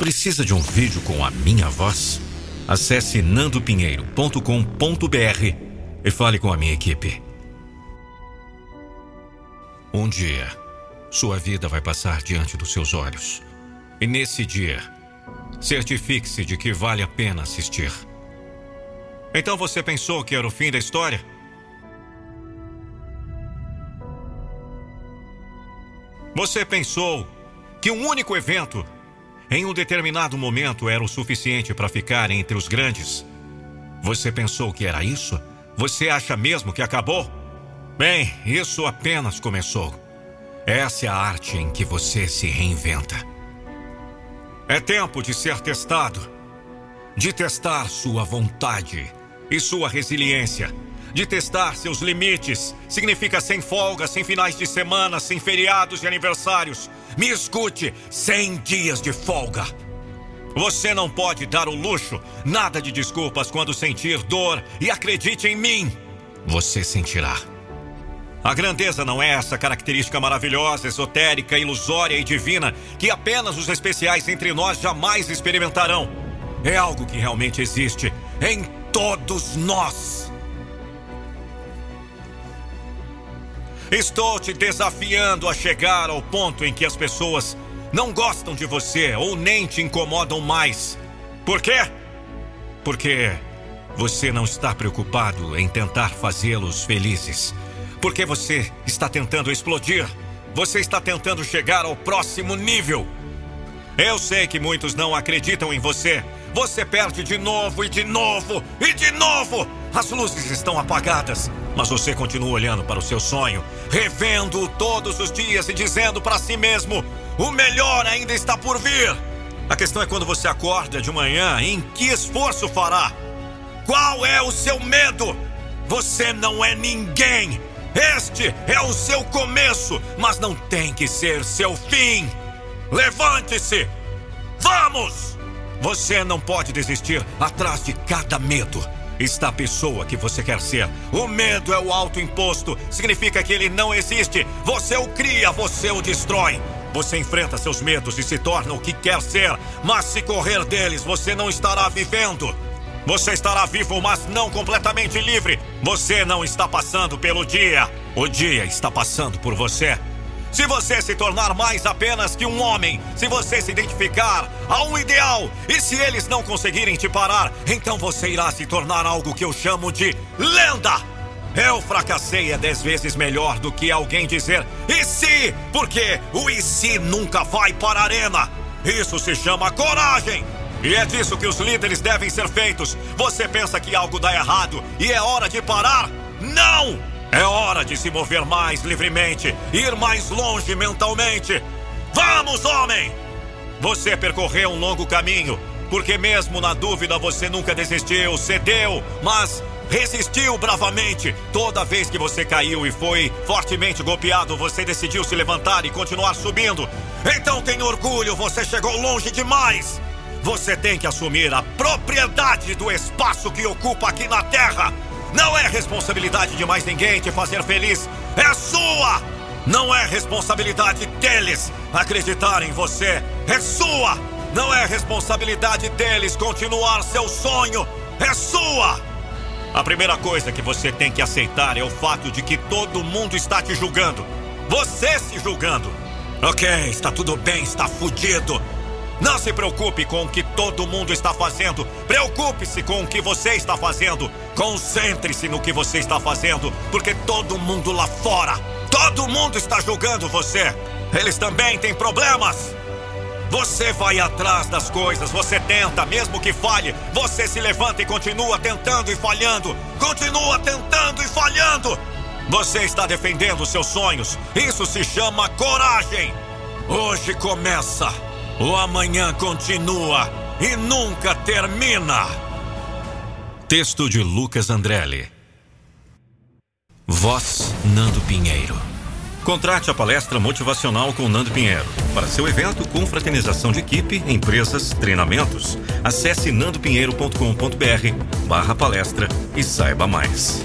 Precisa de um vídeo com a minha voz? Acesse nandopinheiro.com.br e fale com a minha equipe. Um dia, sua vida vai passar diante dos seus olhos. E nesse dia, certifique-se de que vale a pena assistir. Então você pensou que era o fim da história? Você pensou que um único evento, em um determinado momento, era o suficiente para ficar entre os grandes? Você pensou que era isso? Você acha mesmo que acabou? Bem, isso apenas começou. Essa é a arte em que você se reinventa. É tempo de ser testado, de testar sua vontade e sua resiliência de testar seus limites. Significa sem folga, sem finais de semana, sem feriados e aniversários. Me escute: 100 dias de folga. Você não pode dar o luxo, nada de desculpas quando sentir dor e acredite em mim. Você sentirá. A grandeza não é essa característica maravilhosa, esotérica, ilusória e divina que apenas os especiais entre nós jamais experimentarão. É algo que realmente existe em todos nós. Estou te desafiando a chegar ao ponto em que as pessoas não gostam de você ou nem te incomodam mais. Por quê? Porque você não está preocupado em tentar fazê-los felizes. Porque você está tentando explodir. Você está tentando chegar ao próximo nível. Eu sei que muitos não acreditam em você. Você perde de novo e de novo e de novo. As luzes estão apagadas. Mas você continua olhando para o seu sonho, revendo-o todos os dias e dizendo para si mesmo: o melhor ainda está por vir. A questão é quando você acorda de manhã, em que esforço fará? Qual é o seu medo? Você não é ninguém. Este é o seu começo, mas não tem que ser seu fim. Levante-se! Vamos! Você não pode desistir atrás de cada medo está a pessoa que você quer ser. O medo é o autoimposto, significa que ele não existe. Você o cria, você o destrói. Você enfrenta seus medos e se torna o que quer ser, mas se correr deles, você não estará vivendo. Você estará vivo, mas não completamente livre. Você não está passando pelo dia. O dia está passando por você. Se você se tornar mais apenas que um homem, se você se identificar a um ideal, e se eles não conseguirem te parar, então você irá se tornar algo que eu chamo de lenda. Eu fracassei é dez vezes melhor do que alguém dizer e se, porque o e se nunca vai para a arena. Isso se chama coragem. E é disso que os líderes devem ser feitos. Você pensa que algo dá errado e é hora de parar? Não! É hora de se mover mais livremente, ir mais longe mentalmente. Vamos, homem! Você percorreu um longo caminho, porque mesmo na dúvida você nunca desistiu, cedeu, mas resistiu bravamente. Toda vez que você caiu e foi fortemente golpeado, você decidiu se levantar e continuar subindo. Então tenha orgulho, você chegou longe demais. Você tem que assumir a propriedade do espaço que ocupa aqui na Terra. Não é responsabilidade de mais ninguém te fazer feliz. É sua! Não é responsabilidade deles acreditar em você. É sua! Não é responsabilidade deles continuar seu sonho. É sua! A primeira coisa que você tem que aceitar é o fato de que todo mundo está te julgando. Você se julgando. Ok, está tudo bem, está fudido. Não se preocupe com o que todo mundo está fazendo. Preocupe-se com o que você está fazendo. Concentre-se no que você está fazendo, porque todo mundo lá fora, todo mundo está julgando você. Eles também têm problemas. Você vai atrás das coisas, você tenta, mesmo que falhe, você se levanta e continua tentando e falhando. Continua tentando e falhando. Você está defendendo seus sonhos. Isso se chama coragem. Hoje começa. O amanhã continua e nunca termina. Texto de Lucas Andrelli. Voz Nando Pinheiro. Contrate a palestra motivacional com Nando Pinheiro. Para seu evento com fraternização de equipe, empresas, treinamentos, acesse nandopinheiro.com.br barra palestra e saiba mais.